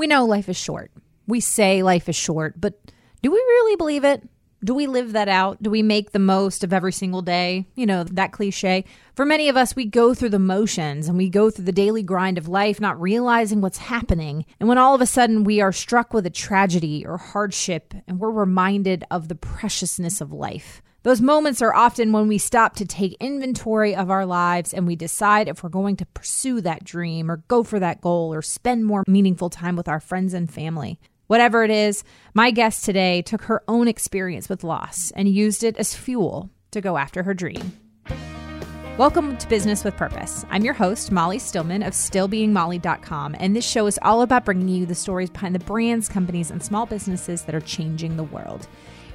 We know life is short. We say life is short, but do we really believe it? Do we live that out? Do we make the most of every single day? You know, that cliche. For many of us, we go through the motions and we go through the daily grind of life, not realizing what's happening. And when all of a sudden we are struck with a tragedy or hardship and we're reminded of the preciousness of life. Those moments are often when we stop to take inventory of our lives and we decide if we're going to pursue that dream or go for that goal or spend more meaningful time with our friends and family. Whatever it is, my guest today took her own experience with loss and used it as fuel to go after her dream. Welcome to Business with Purpose. I'm your host, Molly Stillman of StillBeingMolly.com, and this show is all about bringing you the stories behind the brands, companies, and small businesses that are changing the world.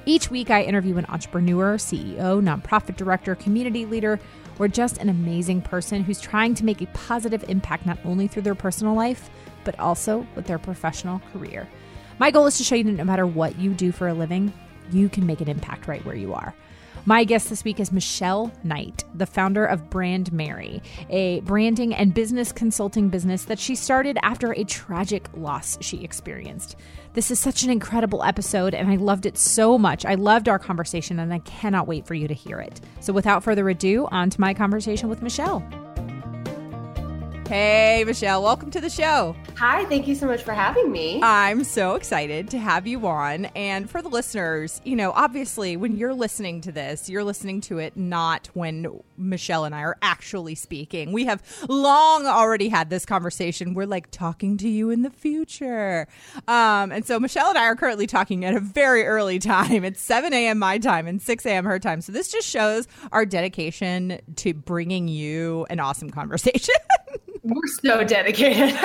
Each week, I interview an entrepreneur, CEO, nonprofit director, community leader, or just an amazing person who's trying to make a positive impact not only through their personal life, but also with their professional career. My goal is to show you that no matter what you do for a living, you can make an impact right where you are. My guest this week is Michelle Knight, the founder of Brand Mary, a branding and business consulting business that she started after a tragic loss she experienced. This is such an incredible episode, and I loved it so much. I loved our conversation, and I cannot wait for you to hear it. So, without further ado, on to my conversation with Michelle. Hey, Michelle, welcome to the show. Hi, thank you so much for having me. I'm so excited to have you on. And for the listeners, you know, obviously, when you're listening to this, you're listening to it not when Michelle and I are actually speaking. We have long already had this conversation. We're like talking to you in the future. Um, and so Michelle and I are currently talking at a very early time. It's 7 a.m. my time and 6 a.m. her time. So this just shows our dedication to bringing you an awesome conversation. We're so dedicated.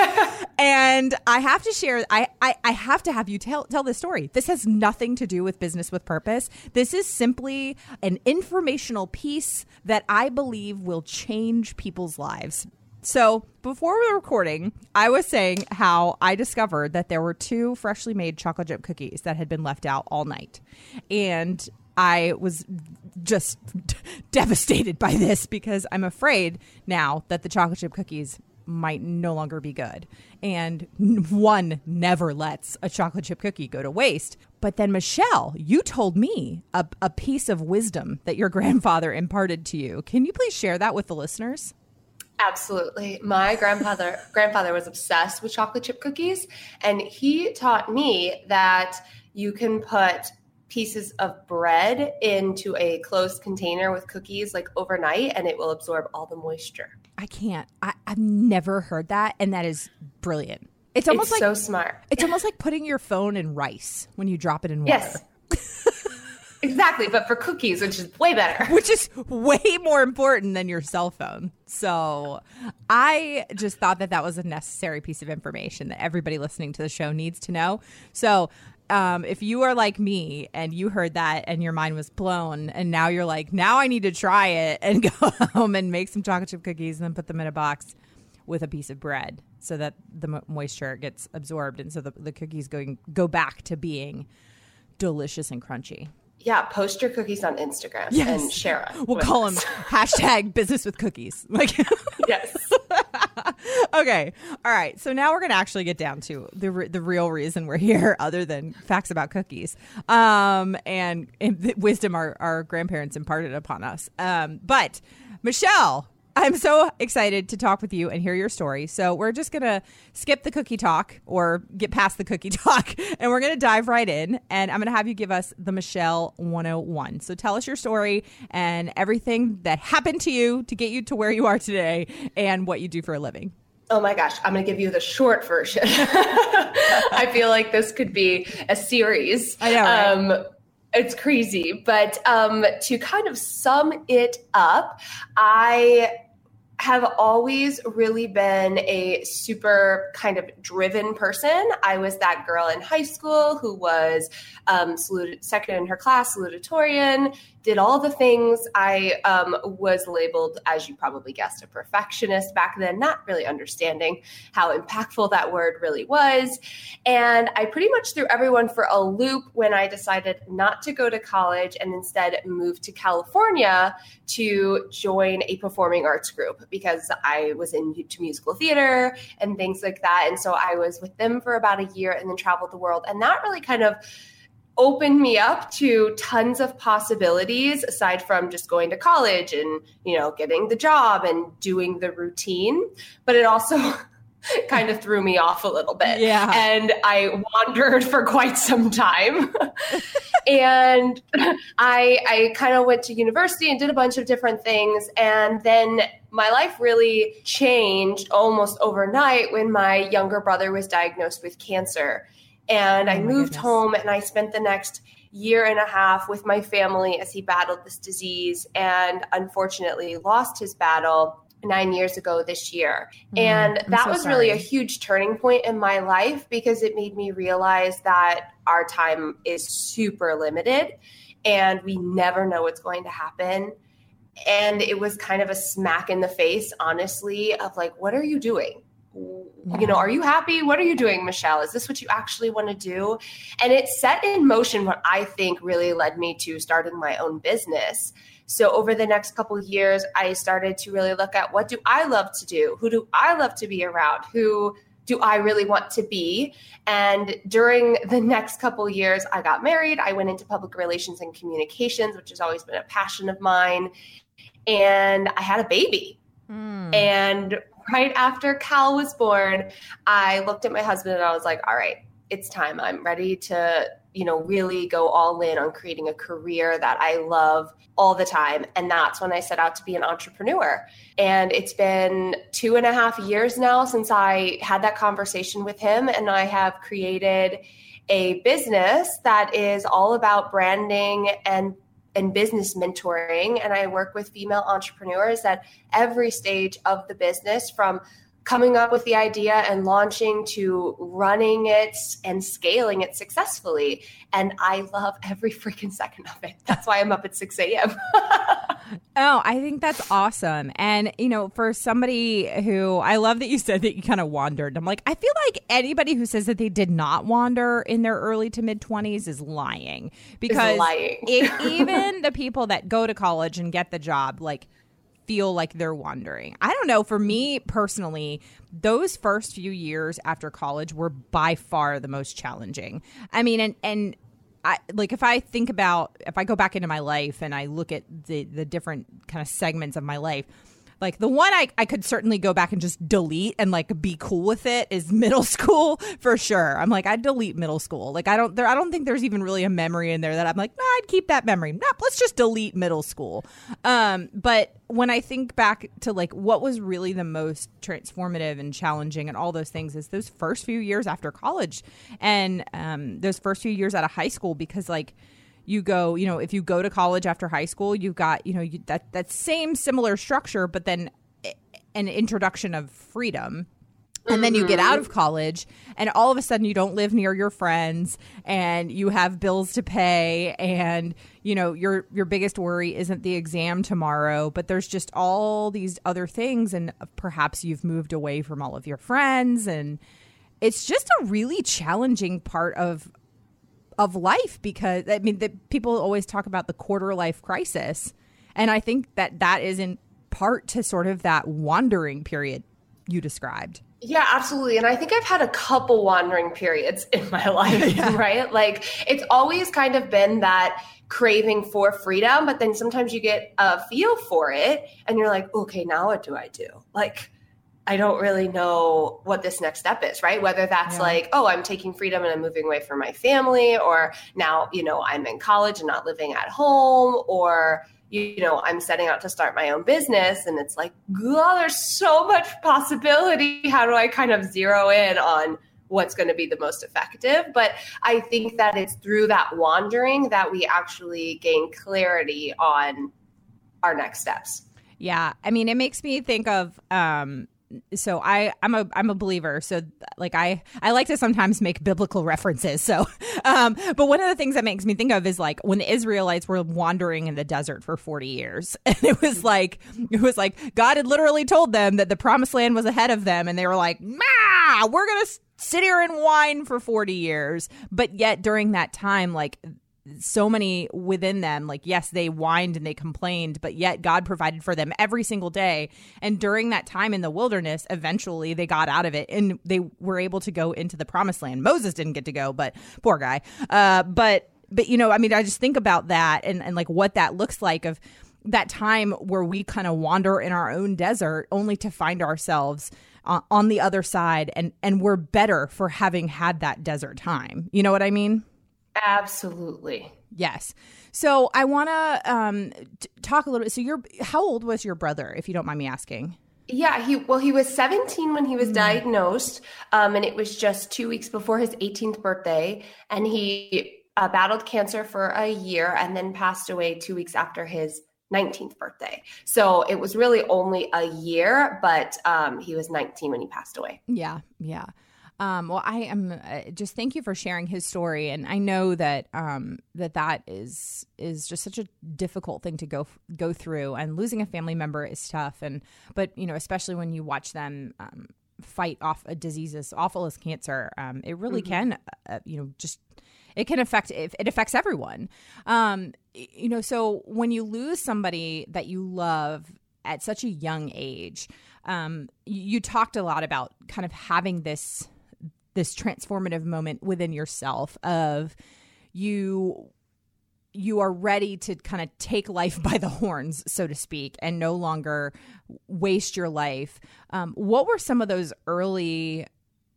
and I have to share I, I, I have to have you tell tell this story. This has nothing to do with business with purpose. This is simply an informational piece that I believe will change people's lives. So, before were recording, I was saying how I discovered that there were two freshly made chocolate chip cookies that had been left out all night. And I was just devastated by this because I'm afraid now that the chocolate chip cookies might no longer be good. And one never lets a chocolate chip cookie go to waste. But then, Michelle, you told me a, a piece of wisdom that your grandfather imparted to you. Can you please share that with the listeners? Absolutely. My grandfather grandfather was obsessed with chocolate chip cookies and he taught me that you can put pieces of bread into a closed container with cookies like overnight and it will absorb all the moisture. I can't. I, have never heard that, and that is brilliant. It's almost it's like so smart. It's almost like putting your phone in rice when you drop it in water. Yes. exactly, but for cookies, which is way better. Which is way more important than your cell phone. So I just thought that that was a necessary piece of information that everybody listening to the show needs to know. So um, if you are like me and you heard that and your mind was blown, and now you're like, now I need to try it and go home and make some chocolate chip cookies and then put them in a box with a piece of bread so that the moisture gets absorbed and so the, the cookies going go back to being delicious and crunchy. Yeah, post your cookies on Instagram yes. and share them. We'll call us. them hashtag business with cookies. Like yes. okay. All right. So now we're going to actually get down to the re- the real reason we're here, other than facts about cookies, um, and, and wisdom our, our grandparents imparted upon us. Um, but Michelle, I'm so excited to talk with you and hear your story. So we're just going to skip the cookie talk or get past the cookie talk and we're going to dive right in and I'm going to have you give us the Michelle 101. So tell us your story and everything that happened to you to get you to where you are today and what you do for a living. Oh my gosh, I'm going to give you the short version. I feel like this could be a series. I know. Right? Um, it's crazy. But um, to kind of sum it up, I have always really been a super kind of driven person. I was that girl in high school who was um, saluted, second in her class, salutatorian, did all the things. I um, was labeled, as you probably guessed, a perfectionist back then, not really understanding how impactful that word really was. And I pretty much threw everyone for a loop when I decided not to go to college and instead move to California to join a performing arts group because I was into musical theater and things like that. And so I was with them for about a year and then traveled the world. And that really kind of opened me up to tons of possibilities aside from just going to college and you know getting the job and doing the routine. But it also kind of threw me off a little bit. Yeah. And i wandered for quite some time. And i i kind of went to university and did a bunch of different things. And then my life really changed almost overnight when my younger brother was diagnosed with cancer and oh I moved goodness. home and I spent the next year and a half with my family as he battled this disease and unfortunately lost his battle nine years ago this year. Mm, and that so was sorry. really a huge turning point in my life because it made me realize that our time is super limited and we never know what's going to happen. And it was kind of a smack in the face, honestly, of like, what are you doing? You know, are you happy? What are you doing, Michelle? Is this what you actually want to do? And it set in motion what I think really led me to starting my own business. So over the next couple years, I started to really look at what do I love to do? Who do I love to be around? Who do I really want to be? And during the next couple years, I got married. I went into public relations and communications, which has always been a passion of mine. And I had a baby. Mm. And right after Cal was born, I looked at my husband and I was like, all right, it's time. I'm ready to, you know, really go all in on creating a career that I love all the time. And that's when I set out to be an entrepreneur. And it's been two and a half years now since I had that conversation with him. And I have created a business that is all about branding and and business mentoring and i work with female entrepreneurs at every stage of the business from coming up with the idea and launching to running it and scaling it successfully. And i love every freaking second of it. That's why i'm up at 6 a.m oh i think that's awesome and you know for somebody who i love that you said that you kind of wandered i'm like i feel like anybody who says that they did not wander in their early to mid 20s is lying because lying. it, even the people that go to college and get the job like feel like they're wandering. I don't know. For me personally, those first few years after college were by far the most challenging. I mean, and and I like if I think about if I go back into my life and I look at the the different kind of segments of my life like the one I, I could certainly go back and just delete and like be cool with it is middle school for sure. I'm like I'd delete middle school. Like I don't there I don't think there's even really a memory in there that I'm like nah, I'd keep that memory. Nope, let's just delete middle school. Um, but when I think back to like what was really the most transformative and challenging and all those things is those first few years after college and um, those first few years out of high school because like you go, you know, if you go to college after high school, you've got, you know, you, that that same similar structure, but then an introduction of freedom. And then you get out of mm-hmm. college, and all of a sudden you don't live near your friends, and you have bills to pay, and you know your your biggest worry isn't the exam tomorrow, but there's just all these other things, and perhaps you've moved away from all of your friends, and it's just a really challenging part of of life because I mean that people always talk about the quarter life crisis and I think that that is in part to sort of that wandering period you described. Yeah, absolutely. And I think I've had a couple wandering periods in my life, yeah. right? Like it's always kind of been that craving for freedom, but then sometimes you get a feel for it and you're like, okay, now what do I do? Like, I don't really know what this next step is, right? Whether that's yeah. like, oh, I'm taking freedom and I'm moving away from my family, or now, you know, I'm in college and not living at home, or, you know, I'm setting out to start my own business. And it's like, God, there's so much possibility. How do I kind of zero in on what's going to be the most effective? But I think that it's through that wandering that we actually gain clarity on our next steps. Yeah, I mean, it makes me think of um, so I I'm a I'm a believer. So like I I like to sometimes make biblical references. So um but one of the things that makes me think of is like when the Israelites were wandering in the desert for 40 years and it was like it was like God had literally told them that the promised land was ahead of them and they were like, "Ma, we're to sit here and whine for 40 years." But yet during that time like so many within them like yes they whined and they complained but yet god provided for them every single day. And during that time in the wilderness eventually they got out of it and they were able to go into the promised land. Moses didn't get to go but poor guy. Uh, but but you know i mean i just think about that and, and like what that looks like of that time where we kind of wander in our own desert only to find ourselves uh, on the other side and and we're better for having had that desert time. You know what i mean Absolutely. Yes. So I want to um, t- talk a little bit. So you're how old was your brother, if you don't mind me asking? Yeah, he well, he was 17 when he was mm. diagnosed, um, and it was just two weeks before his 18th birthday, and he uh, battled cancer for a year and then passed away two weeks after his 19th birthday. So it was really only a year, but um, he was 19 when he passed away. Yeah, yeah. Um, well, I am uh, just thank you for sharing his story, and I know that um, that that is is just such a difficult thing to go go through, and losing a family member is tough, and but you know especially when you watch them um, fight off a disease as awful as cancer, um, it really mm-hmm. can uh, you know just it can affect it, it affects everyone. Um, you know, so when you lose somebody that you love at such a young age, um, you, you talked a lot about kind of having this this transformative moment within yourself of you you are ready to kind of take life by the horns, so to speak, and no longer waste your life. Um, what were some of those early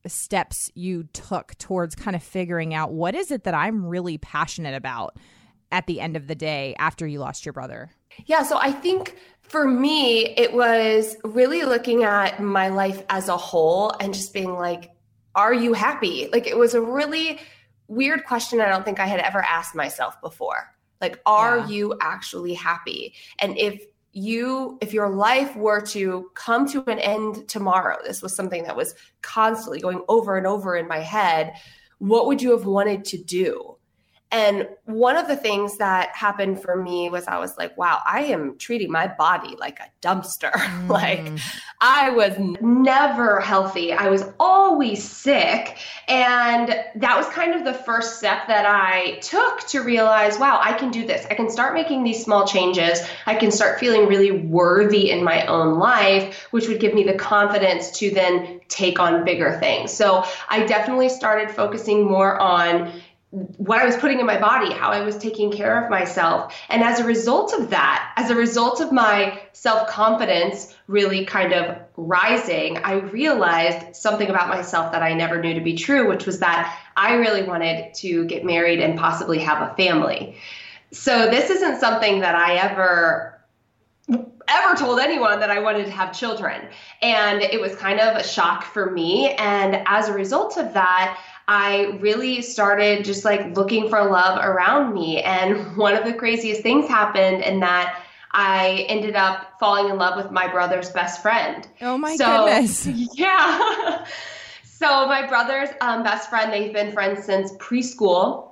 steps you took towards kind of figuring out what is it that I'm really passionate about at the end of the day after you lost your brother? Yeah, so I think for me, it was really looking at my life as a whole and just being like, are you happy? Like it was a really weird question I don't think I had ever asked myself before. Like, are yeah. you actually happy? And if you, if your life were to come to an end tomorrow, this was something that was constantly going over and over in my head, what would you have wanted to do? And one of the things that happened for me was I was like, wow, I am treating my body like a dumpster. Mm. like I was never healthy. I was always sick. And that was kind of the first step that I took to realize, wow, I can do this. I can start making these small changes. I can start feeling really worthy in my own life, which would give me the confidence to then take on bigger things. So I definitely started focusing more on what I was putting in my body, how I was taking care of myself. And as a result of that, as a result of my self confidence really kind of rising, I realized something about myself that I never knew to be true, which was that I really wanted to get married and possibly have a family. So this isn't something that I ever ever told anyone that I wanted to have children. And it was kind of a shock for me. And as a result of that, I really started just like looking for love around me. And one of the craziest things happened in that I ended up falling in love with my brother's best friend. Oh my so, goodness. Yeah. so my brother's um, best friend, they've been friends since preschool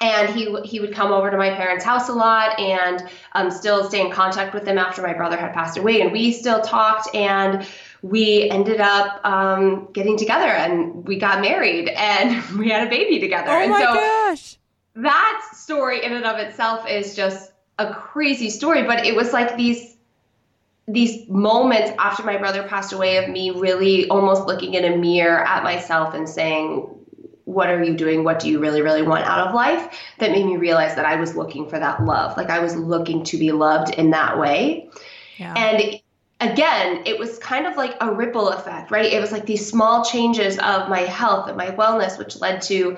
and he he would come over to my parents' house a lot and um, still stay in contact with them after my brother had passed away and we still talked and we ended up um, getting together and we got married and we had a baby together. Oh and my so gosh. That story in and of itself is just a crazy story, but it was like these these moments after my brother passed away of me really almost looking in a mirror at myself and saying what are you doing what do you really really want out of life that made me realize that i was looking for that love like i was looking to be loved in that way yeah. and again, it was kind of like a ripple effect, right? It was like these small changes of my health and my wellness, which led to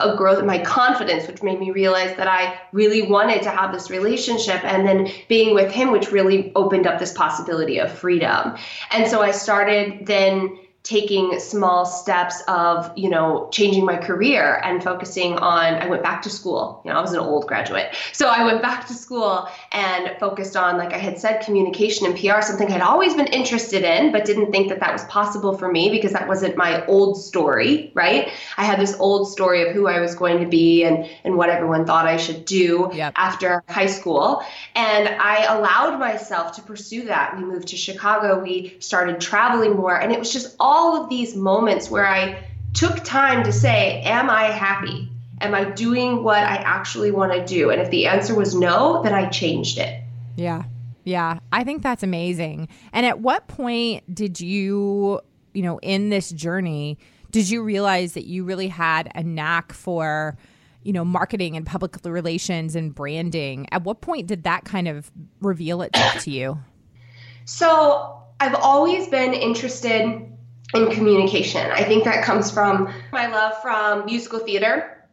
a growth in my confidence, which made me realize that I really wanted to have this relationship. And then being with him, which really opened up this possibility of freedom. And so I started then taking small steps of you know changing my career and focusing on i went back to school. You know i was an old graduate. So i went back to school and focused on like i had said communication and pr something i'd always been interested in but didn't think that that was possible for me because that wasn't my old story right? I had this old story of who i was going to be and and what everyone thought i should do yep. after high school. And i allowed myself to pursue that. We moved to chicago. We started traveling more. And it was just all all of these moments where I took time to say, Am I happy? Am I doing what I actually want to do? And if the answer was no, then I changed it. Yeah. Yeah. I think that's amazing. And at what point did you, you know, in this journey, did you realize that you really had a knack for, you know, marketing and public relations and branding? At what point did that kind of reveal itself to you? So I've always been interested in communication. I think that comes from my love from musical theater,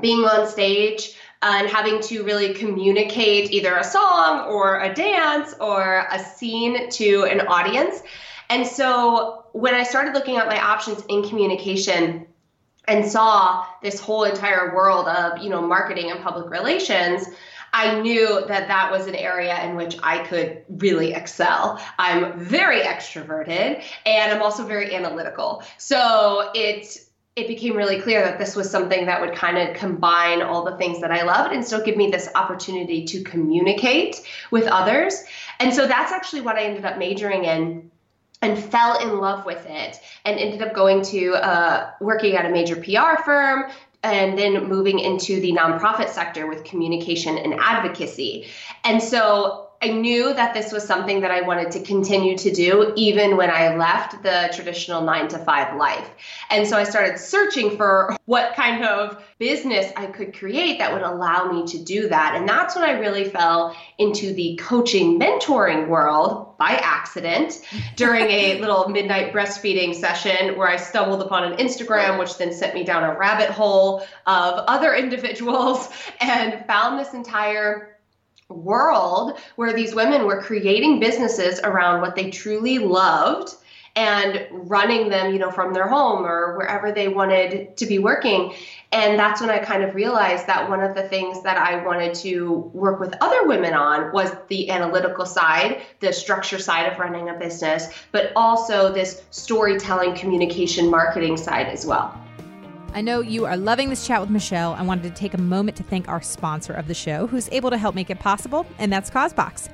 being on stage uh, and having to really communicate either a song or a dance or a scene to an audience. And so when I started looking at my options in communication, and saw this whole entire world of you know marketing and public relations I knew that that was an area in which I could really excel. I'm very extroverted and I'm also very analytical. So it it became really clear that this was something that would kind of combine all the things that I loved and still give me this opportunity to communicate with others. And so that's actually what I ended up majoring in and fell in love with it and ended up going to uh, working at a major PR firm, and then moving into the nonprofit sector with communication and advocacy. And so I knew that this was something that I wanted to continue to do even when I left the traditional nine to five life. And so I started searching for what kind of business I could create that would allow me to do that. And that's when I really fell into the coaching mentoring world by accident during a little midnight breastfeeding session where I stumbled upon an Instagram, which then sent me down a rabbit hole of other individuals and found this entire world where these women were creating businesses around what they truly loved and running them, you know, from their home or wherever they wanted to be working. And that's when I kind of realized that one of the things that I wanted to work with other women on was the analytical side, the structure side of running a business, but also this storytelling, communication, marketing side as well. I know you are loving this chat with Michelle. I wanted to take a moment to thank our sponsor of the show, who's able to help make it possible, and that's Causebox.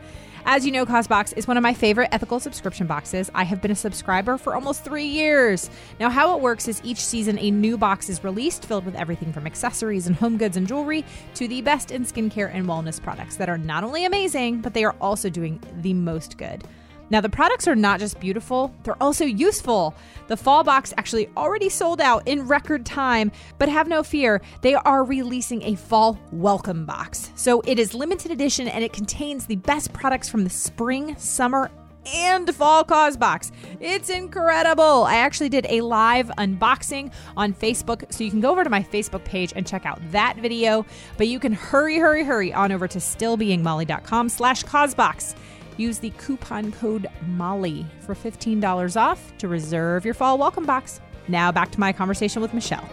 As you know, Causebox is one of my favorite ethical subscription boxes. I have been a subscriber for almost three years. Now, how it works is each season a new box is released filled with everything from accessories and home goods and jewelry to the best in skincare and wellness products that are not only amazing, but they are also doing the most good. Now, the products are not just beautiful, they're also useful. The fall box actually already sold out in record time, but have no fear, they are releasing a fall welcome box. So it is limited edition and it contains the best products from the spring, summer, and fall Causebox. It's incredible. I actually did a live unboxing on Facebook, so you can go over to my Facebook page and check out that video. But you can hurry, hurry, hurry on over to stillbeingmolly.com slash causebox. Use the coupon code MOLLY for $15 off to reserve your fall welcome box. Now back to my conversation with Michelle.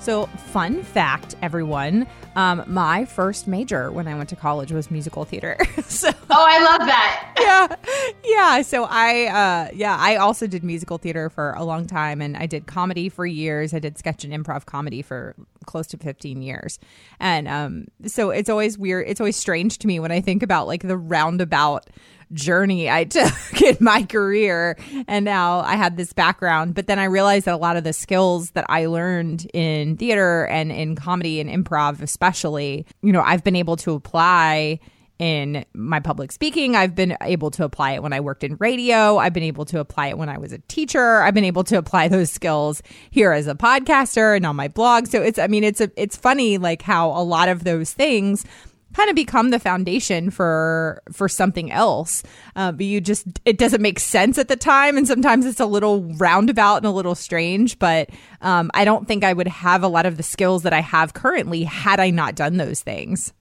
So, fun fact, everyone. Um, my first major when I went to college was musical theater. so, oh, I love that. yeah, yeah. So I, uh, yeah, I also did musical theater for a long time, and I did comedy for years. I did sketch and improv comedy for close to 15 years, and um, so it's always weird. It's always strange to me when I think about like the roundabout journey I took in my career. And now I had this background. But then I realized that a lot of the skills that I learned in theater and in comedy and improv, especially, you know, I've been able to apply in my public speaking. I've been able to apply it when I worked in radio. I've been able to apply it when I was a teacher. I've been able to apply those skills here as a podcaster and on my blog. So it's I mean it's a it's funny like how a lot of those things kind of become the foundation for for something else. Uh, but you just it doesn't make sense at the time. And sometimes it's a little roundabout and a little strange but um, i don't think i would have a lot of the skills that i have currently had i not done those things.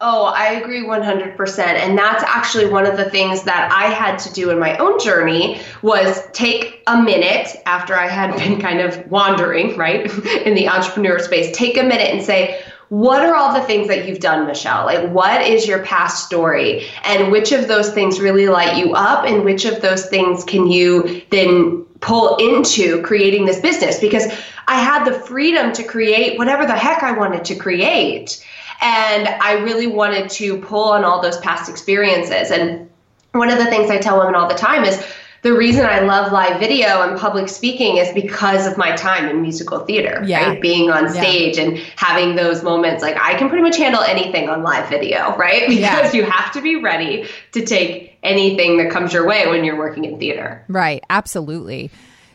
Oh, I agree 100%. And that's actually one of the things that I had to do in my own journey was take a minute after I had been kind of wandering, right, in the entrepreneur space, take a minute and say, what are all the things that you've done, Michelle? Like, what is your past story? And which of those things really light you up? And which of those things can you then pull into creating this business? Because I had the freedom to create whatever the heck I wanted to create. And I really wanted to pull on all those past experiences. And one of the things I tell women all the time is, the reason I love live video and public speaking is because of my time in musical theater, yeah. right? Being on stage yeah. and having those moments. Like I can pretty much handle anything on live video, right? Because yeah. you have to be ready to take anything that comes your way when you're working in theater. Right. Absolutely.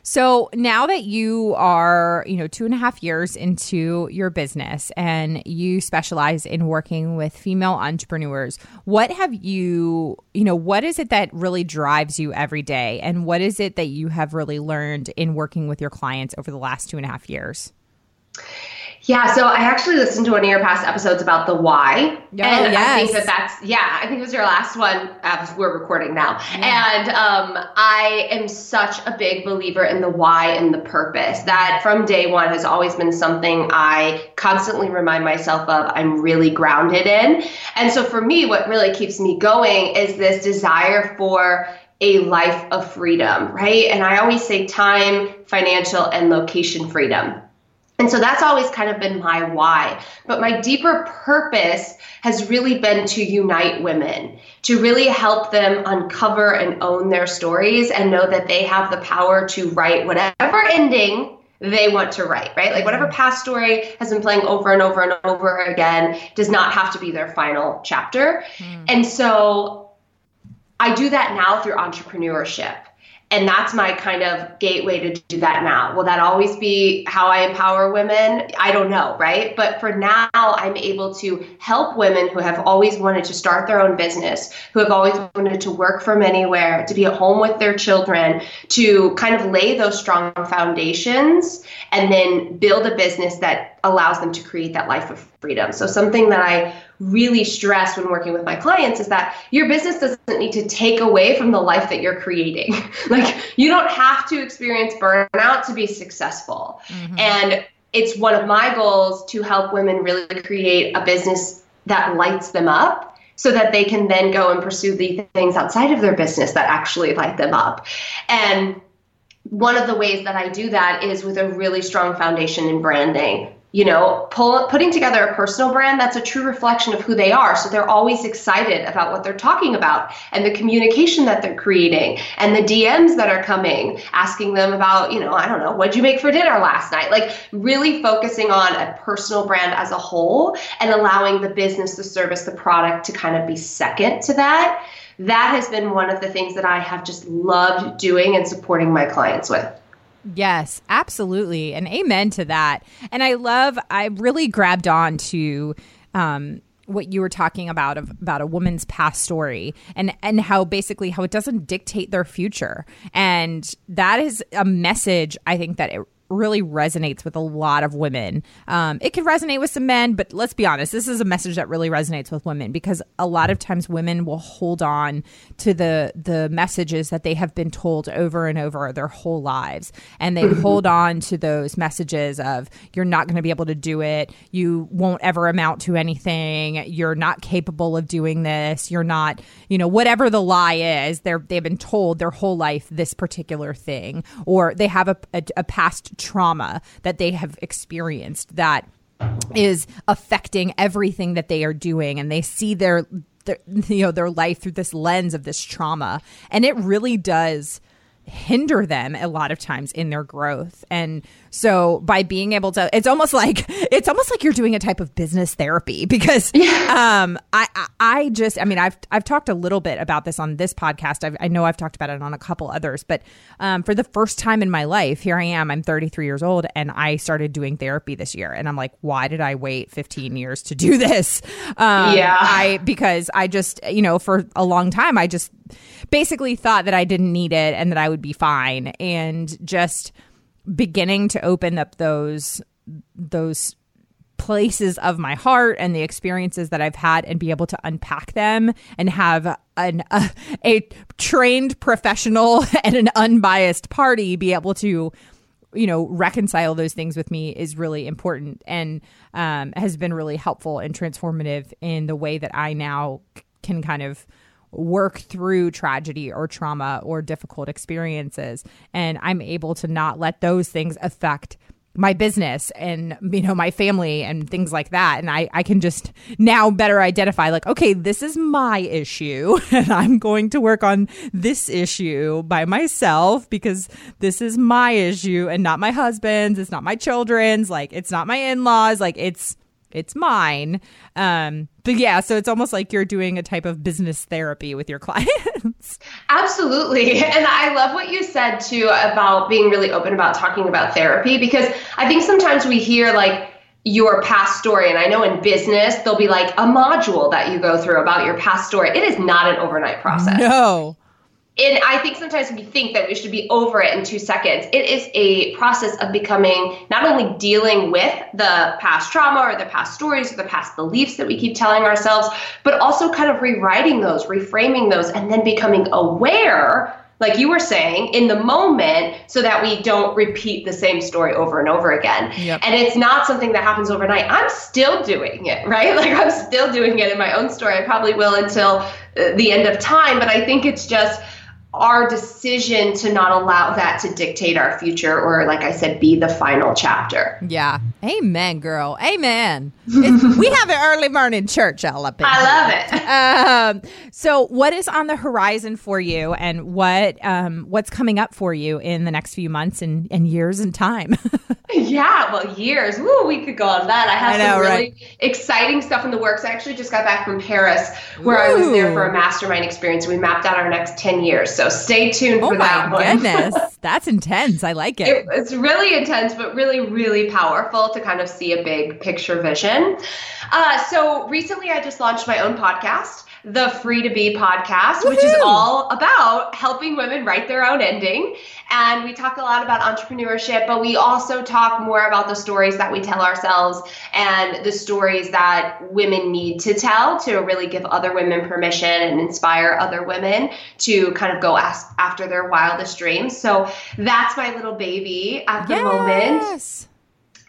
So now that you are, you know, two and a half years into your business and you specialize in working with female entrepreneurs, what have you, you know, what is it that really drives you every day? And what is it that you have really learned in working with your clients over the last two and a half years? Yeah, so I actually listened to one of your past episodes about the why, oh, and yes. I think that that's yeah, I think it was your last one. Uh, we're recording now, yeah. and um, I am such a big believer in the why and the purpose. That from day one has always been something I constantly remind myself of. I'm really grounded in, and so for me, what really keeps me going is this desire for a life of freedom, right? And I always say time, financial, and location freedom and so that's always kind of been my why. But my deeper purpose has really been to unite women, to really help them uncover and own their stories and know that they have the power to write whatever ending they want to write, right? Like whatever past story has been playing over and over and over again does not have to be their final chapter. Mm. And so I do that now through entrepreneurship. And that's my kind of gateway to do that now. Will that always be how I empower women? I don't know, right? But for now, I'm able to help women who have always wanted to start their own business, who have always wanted to work from anywhere, to be at home with their children, to kind of lay those strong foundations and then build a business that allows them to create that life of freedom. So, something that I really stress when working with my clients is that your business doesn't need to take away from the life that you're creating. like, you don't have to experience burnout to be successful. Mm-hmm. And it's one of my goals to help women really create a business that lights them up so that they can then go and pursue the things outside of their business that actually light them up. And one of the ways that I do that is with a really strong foundation in branding you know, pull, putting together a personal brand that's a true reflection of who they are. So they're always excited about what they're talking about and the communication that they're creating and the DMs that are coming, asking them about, you know, I don't know, what'd you make for dinner last night? Like really focusing on a personal brand as a whole and allowing the business, the service, the product to kind of be second to that. That has been one of the things that I have just loved doing and supporting my clients with. Yes, absolutely. And amen to that. And I love, I really grabbed on to, um, what you were talking about of, about a woman's past story and and how basically how it doesn't dictate their future and that is a message i think that it really resonates with a lot of women. Um, it can resonate with some men, but let's be honest, this is a message that really resonates with women because a lot of times women will hold on to the the messages that they have been told over and over their whole lives, and they hold on to those messages of you're not going to be able to do it, you won't ever amount to anything, you're not capable of doing this, you're not, you know, whatever the lie is, they're they've been told their whole life this particular thing, or they have a, a, a past trauma that they have experienced that is affecting everything that they are doing and they see their, their you know their life through this lens of this trauma. And it really does hinder them a lot of times in their growth. And so by being able to it's almost like it's almost like you're doing a type of business therapy because yeah. um I I just I mean I've I've talked a little bit about this on this podcast. I've, i know I've talked about it on a couple others, but um for the first time in my life, here I am. I'm 33 years old and I started doing therapy this year and I'm like, why did I wait 15 years to do this? Um yeah. I because I just, you know, for a long time I just basically thought that I didn't need it and that I would be fine. And just beginning to open up those those places of my heart and the experiences that I've had and be able to unpack them and have an a, a trained professional and an unbiased party be able to you know reconcile those things with me is really important and um, has been really helpful and transformative in the way that I now can kind of work through tragedy or trauma or difficult experiences. And I'm able to not let those things affect my business and you know my family and things like that and I, I can just now better identify like okay this is my issue and i'm going to work on this issue by myself because this is my issue and not my husband's it's not my children's like it's not my in-laws like it's it's mine. Um, but yeah, so it's almost like you're doing a type of business therapy with your clients. Absolutely. And I love what you said too about being really open about talking about therapy because I think sometimes we hear like, your past story. And I know in business, there'll be like a module that you go through about your past story. It is not an overnight process. No and I think sometimes we think that we should be over it in two seconds. It is a process of becoming not only dealing with the past trauma or the past stories or the past beliefs that we keep telling ourselves, but also kind of rewriting those, reframing those, and then becoming aware, like you were saying, in the moment so that we don't repeat the same story over and over again. Yep. And it's not something that happens overnight. I'm still doing it, right? Like I'm still doing it in my own story. I probably will until uh, the end of time, but I think it's just our decision to not allow that to dictate our future or like i said be the final chapter. Yeah amen girl amen we have an early morning church all up in i love it um, so what is on the horizon for you and what um, what's coming up for you in the next few months and, and years and time yeah well years Woo, we could go on that i have I know, some really right? exciting stuff in the works i actually just got back from paris where Ooh. i was there for a mastermind experience we mapped out our next 10 years so stay tuned oh for that one. goodness, that's intense. I like it. it. It's really intense, but really, really powerful to kind of see a big picture vision. Uh, so recently, I just launched my own podcast the Free to Be podcast, Woo-hoo! which is all about helping women write their own ending. And we talk a lot about entrepreneurship, but we also talk more about the stories that we tell ourselves and the stories that women need to tell to really give other women permission and inspire other women to kind of go ask after their wildest dreams. So that's my little baby at the yes. moment.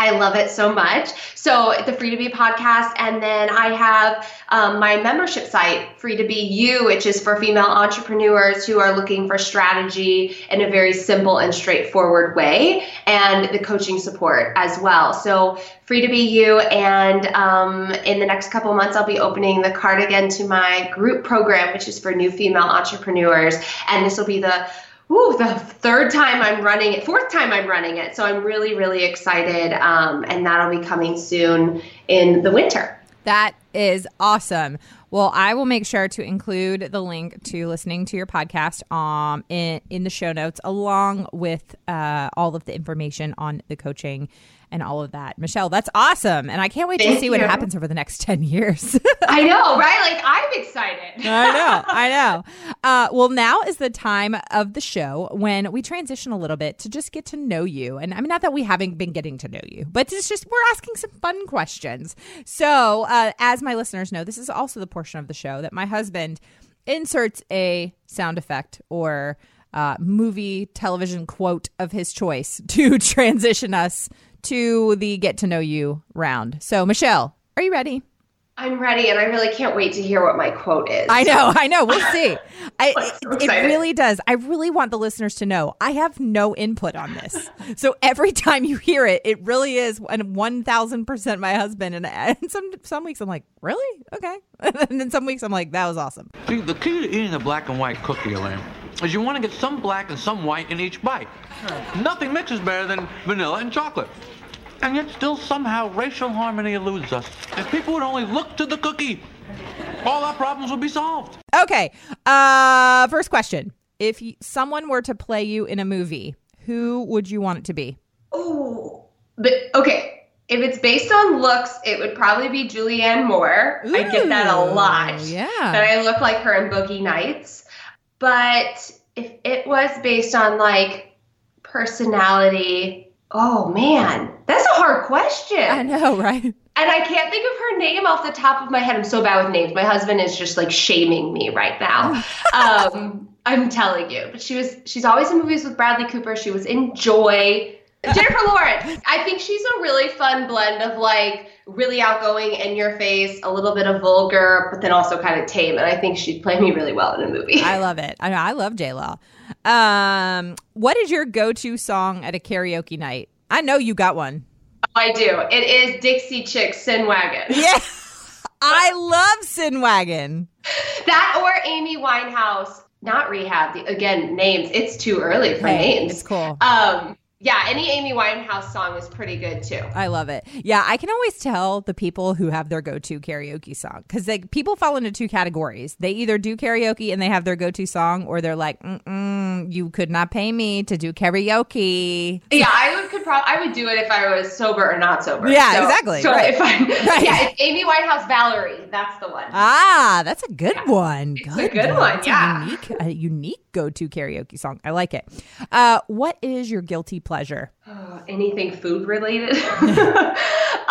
I love it so much. So the Free to Be podcast, and then I have um, my membership site, Free to Be You, which is for female entrepreneurs who are looking for strategy in a very simple and straightforward way, and the coaching support as well. So Free to Be You, and um, in the next couple months, I'll be opening the card again to my group program, which is for new female entrepreneurs, and this will be the Ooh, the third time I'm running it, fourth time I'm running it. So I'm really, really excited. Um, and that'll be coming soon in the winter. That is awesome. Well, I will make sure to include the link to listening to your podcast um, in, in the show notes, along with uh, all of the information on the coaching and all of that. Michelle, that's awesome. And I can't wait Thank to see you. what happens over the next 10 years. I know, right? Like, I'm excited. I know, I know. Uh, well, now is the time of the show when we transition a little bit to just get to know you. And I mean, not that we haven't been getting to know you, but it's just we're asking some fun questions. So, uh, as my listeners know, this is also the portion of the show that my husband inserts a sound effect or uh, movie television quote of his choice to transition us to the get to know you round. So, Michelle, are you ready? I'm ready, and I really can't wait to hear what my quote is. I know, I know. We'll see. I, so it, it really does. I really want the listeners to know I have no input on this. so every time you hear it, it really is one thousand percent my husband. And, and some some weeks I'm like, really? Okay. and then some weeks I'm like, that was awesome. See, the key to eating a black and white cookie, Elaine, is you want to get some black and some white in each bite. Nothing mixes better than vanilla and chocolate. And yet still somehow racial harmony eludes us. If people would only look to the cookie, all our problems would be solved. Okay. Uh first question. If someone were to play you in a movie, who would you want it to be? Oh, but okay. If it's based on looks, it would probably be Julianne Moore. Ooh, I get that a lot. Yeah. That I look like her in Boogie Nights. But if it was based on like personality, oh man, that's a hard question. I know, right? And I can't think of her name off the top of my head. I'm so bad with names. My husband is just like shaming me right now. um, I'm telling you. But she was she's always in movies with Bradley Cooper. She was in Joy. Jennifer Lawrence. I think she's a really fun blend of like really outgoing in your face, a little bit of vulgar, but then also kind of tame. And I think she'd play me really well in a movie. I love it. I, I love J Law. Um, what is your go to song at a karaoke night? I know you got one. Oh, I do. It is Dixie Chick Sin Wagon. Yeah. I love Sin Wagon. That or Amy Winehouse, not rehab. The, again, names. It's too early for Hey, names. It's cool. Um, yeah, any Amy Winehouse song is pretty good too. I love it. Yeah, I can always tell the people who have their go-to karaoke song because like people fall into two categories. They either do karaoke and they have their go-to song, or they're like, Mm-mm, "You could not pay me to do karaoke." Yeah, I prob- I would do it if I was sober or not sober. Yeah, So- exactly, So right. if I, Right. yeah, it's Amy Whitehouse Valerie. That's the one. Ah, that's a good one. It's a good one, That's yeah. A unique, a unique go-to karaoke song. I like it. Uh, what is your guilty pleasure? Oh, anything food related.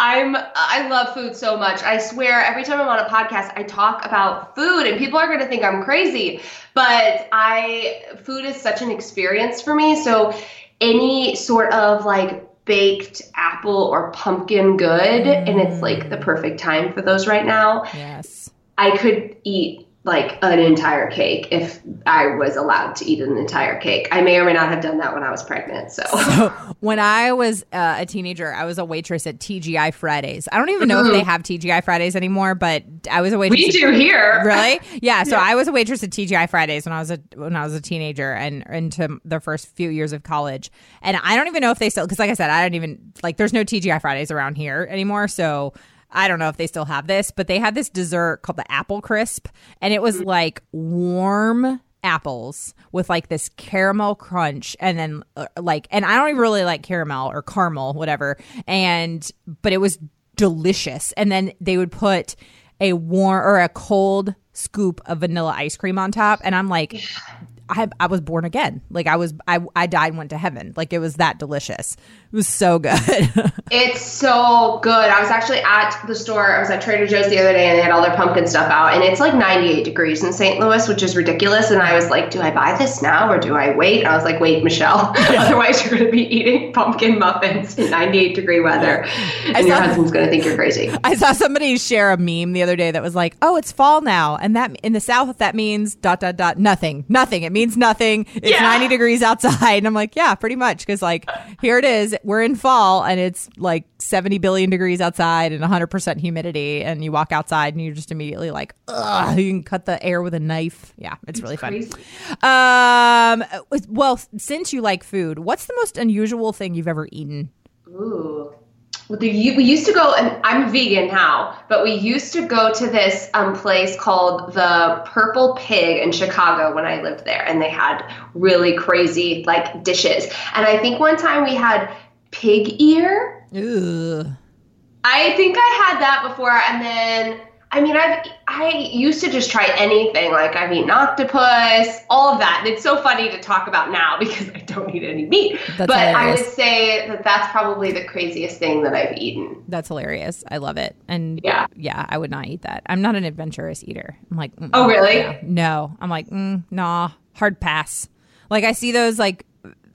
I'm I love food so much. I swear every time I'm on a podcast I talk about food and people are going to think I'm crazy, but I food is such an experience for me. So any sort of like baked apple or pumpkin good and it's like the perfect time for those right now. Yes. I could eat like an entire cake if I was allowed to eat an entire cake. I may or may not have done that when I was pregnant. So When I was uh, a teenager, I was a waitress at TGI Fridays. I don't even know if they have TGI Fridays anymore, but I was a waitress. we at- do here. Really? Yeah. So I was a waitress at TGI Fridays when I was a when I was a teenager and into the first few years of college. And I don't even know if they still because, like I said, I don't even like. There's no TGI Fridays around here anymore. So I don't know if they still have this, but they had this dessert called the apple crisp, and it was like warm apples with like this caramel crunch and then uh, like and I don't even really like caramel or caramel whatever and but it was delicious. And then they would put a warm or a cold scoop of vanilla ice cream on top and I'm like I I was born again like I was I I died and went to heaven like it was that delicious it was so good It's so good. I was actually at the store. I was at Trader Joe's the other day and they had all their pumpkin stuff out. And it's like 98 degrees in St. Louis, which is ridiculous. And I was like, do I buy this now or do I wait? I was like, wait, Michelle. Otherwise, you're going to be eating pumpkin muffins in 98 degree weather. And your saw- husband's going to think you're crazy. I saw somebody share a meme the other day that was like, "Oh, it's fall now," and that in the South that means dot dot dot nothing, nothing. It means nothing. It's Yeah. ninety degrees outside, and I'm like, yeah, pretty much, because like here it is, we're in fall, and it's like seventy billion degrees outside and hundred percent humidity, and you walk outside and you're just immediately like, ugh, you can cut the air with a knife. Yeah, it's really fun. Um, well, since you like food, what's the most unusual thing you've ever eaten? Ooh. We used to go, and I'm vegan now, but we used to go to this um, place called the Purple Pig in Chicago when I lived there, and they had really crazy like dishes. And I think one time we had pig ear. Ugh. I think I had that before, and then I mean, I've I used to just try anything. Like I've eaten octopus, all of that. And it's so funny to talk about now because I don't eat any meat. That's but I would say that that's probably the craziest thing that I've eaten. That's hilarious. I love it. And Yeah. yeah, I would not eat that. I'm not an adventurous eater. I'm like, Oh, really? yeah, no. I'm like, mm, nah, hard pass. Like I see those like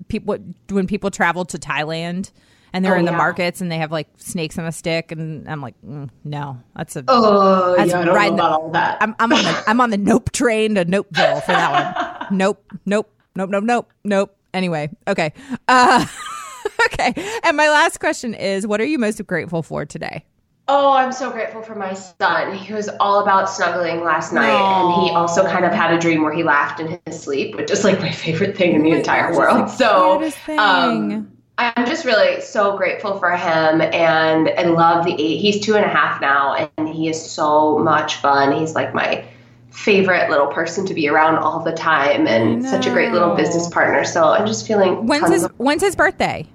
people when people travel to Thailand and they're Oh, in the yeah. markets and they have like snakes on a stick, and I'm like, mm, no, that's a. Oh, That's yeah, I don't know the- about all that. I'm, I'm on the I'm on the nope train to Nopeville for that one. nope, nope, nope, nope, nope, nope. Anyway, okay, uh, okay. And my last question is, what are you most grateful for today? Oh, I'm so grateful for my son. He was all about snuggling last night, and he also kind of had a dream where he laughed in his sleep, which is like my favorite thing in the entire world. So, um, I'm just really so grateful for him, and I love the eight. He's two and a half now, and he is so much fun. He's like my favorite little person to be around all the time, and such a great little business partner. So I'm just feeling When's his of- When's his birthday?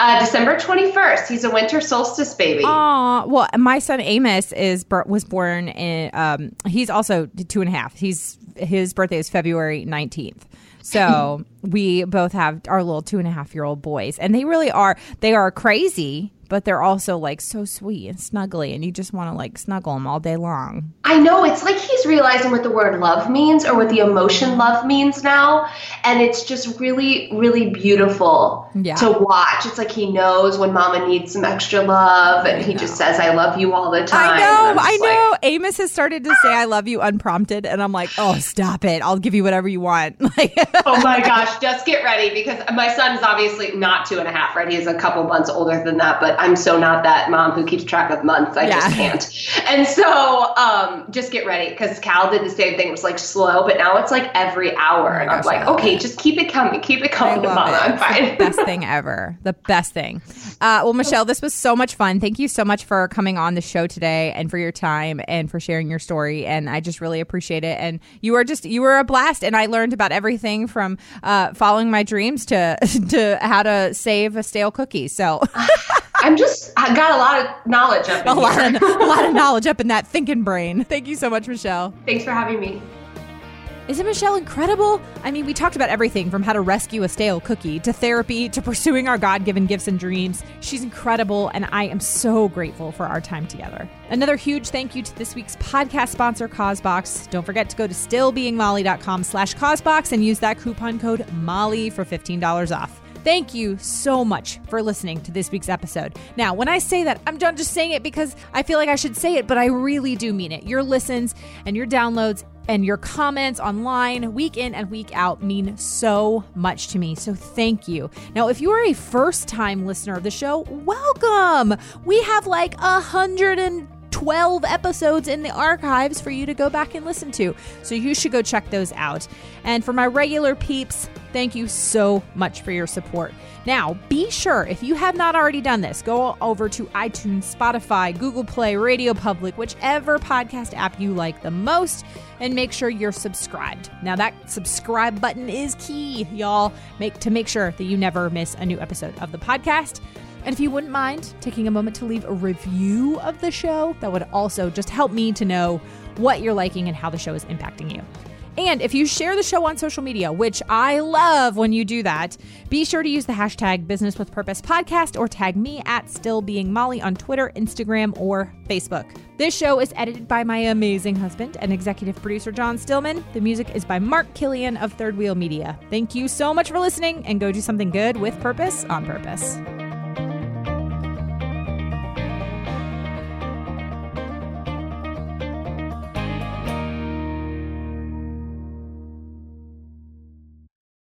uh, December 21st. He's a winter solstice baby. Aw, well, my son Amos is was born in. Um, he's also two and a half. He's his birthday is February nineteenth. So we both have our little two and a half year old boys, and they really are. They are crazy but they're also like so sweet and snuggly, and you just want to like snuggle them all day long. I know it's like he's realizing what the word love means or what the emotion love means now, and it's just really, really beautiful Yeah. to watch. It's like he knows when Mama needs some extra love, and he just says, "I love you" all the time. I know, I just like, know. Amos has started to say "I love you" unprompted, and I'm like, "Oh, stop it! I'll give you whatever you want." Like, oh my gosh, just get ready because my son's obviously not two and a half, right? He's a couple months older than that, but I'm so not that mom who keeps track of months. I just can't. And so um, just get ready because Cal did the same thing. It was like slow, but now it's like every hour. and I'm like, okay, just keep it coming. Keep it coming, mama. it. I'm fine. best thing ever. The best thing. Uh, well, Michelle, this was so much fun. Thank you so much for coming on the show today and for your time and for sharing your story. And I just really appreciate it. And you were just you were a blast. And I learned about everything from uh, following my dreams to to how to save a stale cookie. So I'm just, I got a lot of knowledge up in a lot of a lot of knowledge up in that thinking brain. Thank you so much, Michelle. Thanks for having me. Isn't Michelle incredible? I mean, we talked about everything from how to rescue a stale cookie to therapy to pursuing our God given gifts and dreams. She's incredible, and I am so grateful for our time together. Another huge thank you to this week's podcast sponsor, Causebox. Don't forget to go to stillbeingmolly.com slash Causebox and use that coupon code MOLLY for $15 off. Thank you so much for listening to this week's episode. Now, when I say that, I'm not just saying it because I feel like I should say it, but I really do mean it. Your listens and your downloads and your comments online week in and week out mean so much to me. So thank you. Now, if you are a first time listener of the show, welcome. We have like a hundred and 12 episodes in the archives for you to go back and listen to. So you should go check those out. And for my regular peeps, thank you so much for your support. Now, be sure, if you have not already done this, go over to iTunes, Spotify, Google Play, Radio Public, whichever podcast app you like the most, and make sure you're subscribed. Now, that subscribe button is key, y'all, make to make sure that you never miss a new episode of the podcast. And if you wouldn't mind taking a moment to leave a review of the show, that would also just help me to know what you're liking and how the show is impacting you. And if you share the show on social media, which I love when you do that, be sure to use the hashtag Business with Purpose Podcast or tag me at Still Being Molly on Twitter, Instagram, or Facebook. This show is edited by my amazing husband and executive producer John Stillman. The music is by Mark Killian of Third Wheel Media. Thank you so much for listening and go do something good with purpose on purpose.